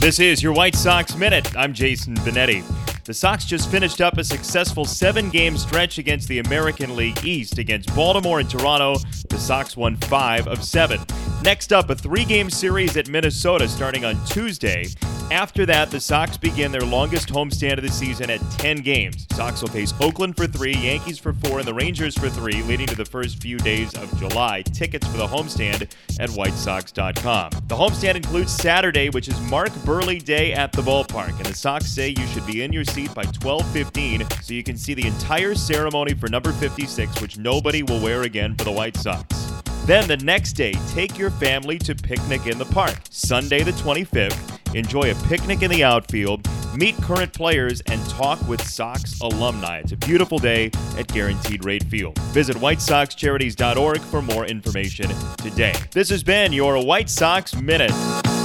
This is your White Sox Minute. I'm Jason Benetti. The Sox just finished up a successful seven game stretch against the American League East. Against Baltimore and Toronto, the Sox won five of seven. Next up, a three game series at Minnesota starting on Tuesday. After that, the Sox begin their longest homestand of the season at 10 games. Sox will face Oakland for three, Yankees for four, and the Rangers for three, leading to the first few days of July. Tickets for the homestand at whitesox.com. The homestand includes Saturday, which is Mark Buehrle Day at the ballpark, and the Sox say you should be in your seat by 12:15 so you can see the entire ceremony for number 56, which nobody will wear again for the White Sox. Then the next day, take your family to picnic in the park. Sunday the 25th, enjoy a picnic in the outfield, meet current players, and talk with Sox alumni. It's a beautiful day at Guaranteed Rate Field. Visit WhiteSoxCharities.org for more information today. This has been your White Sox Minute.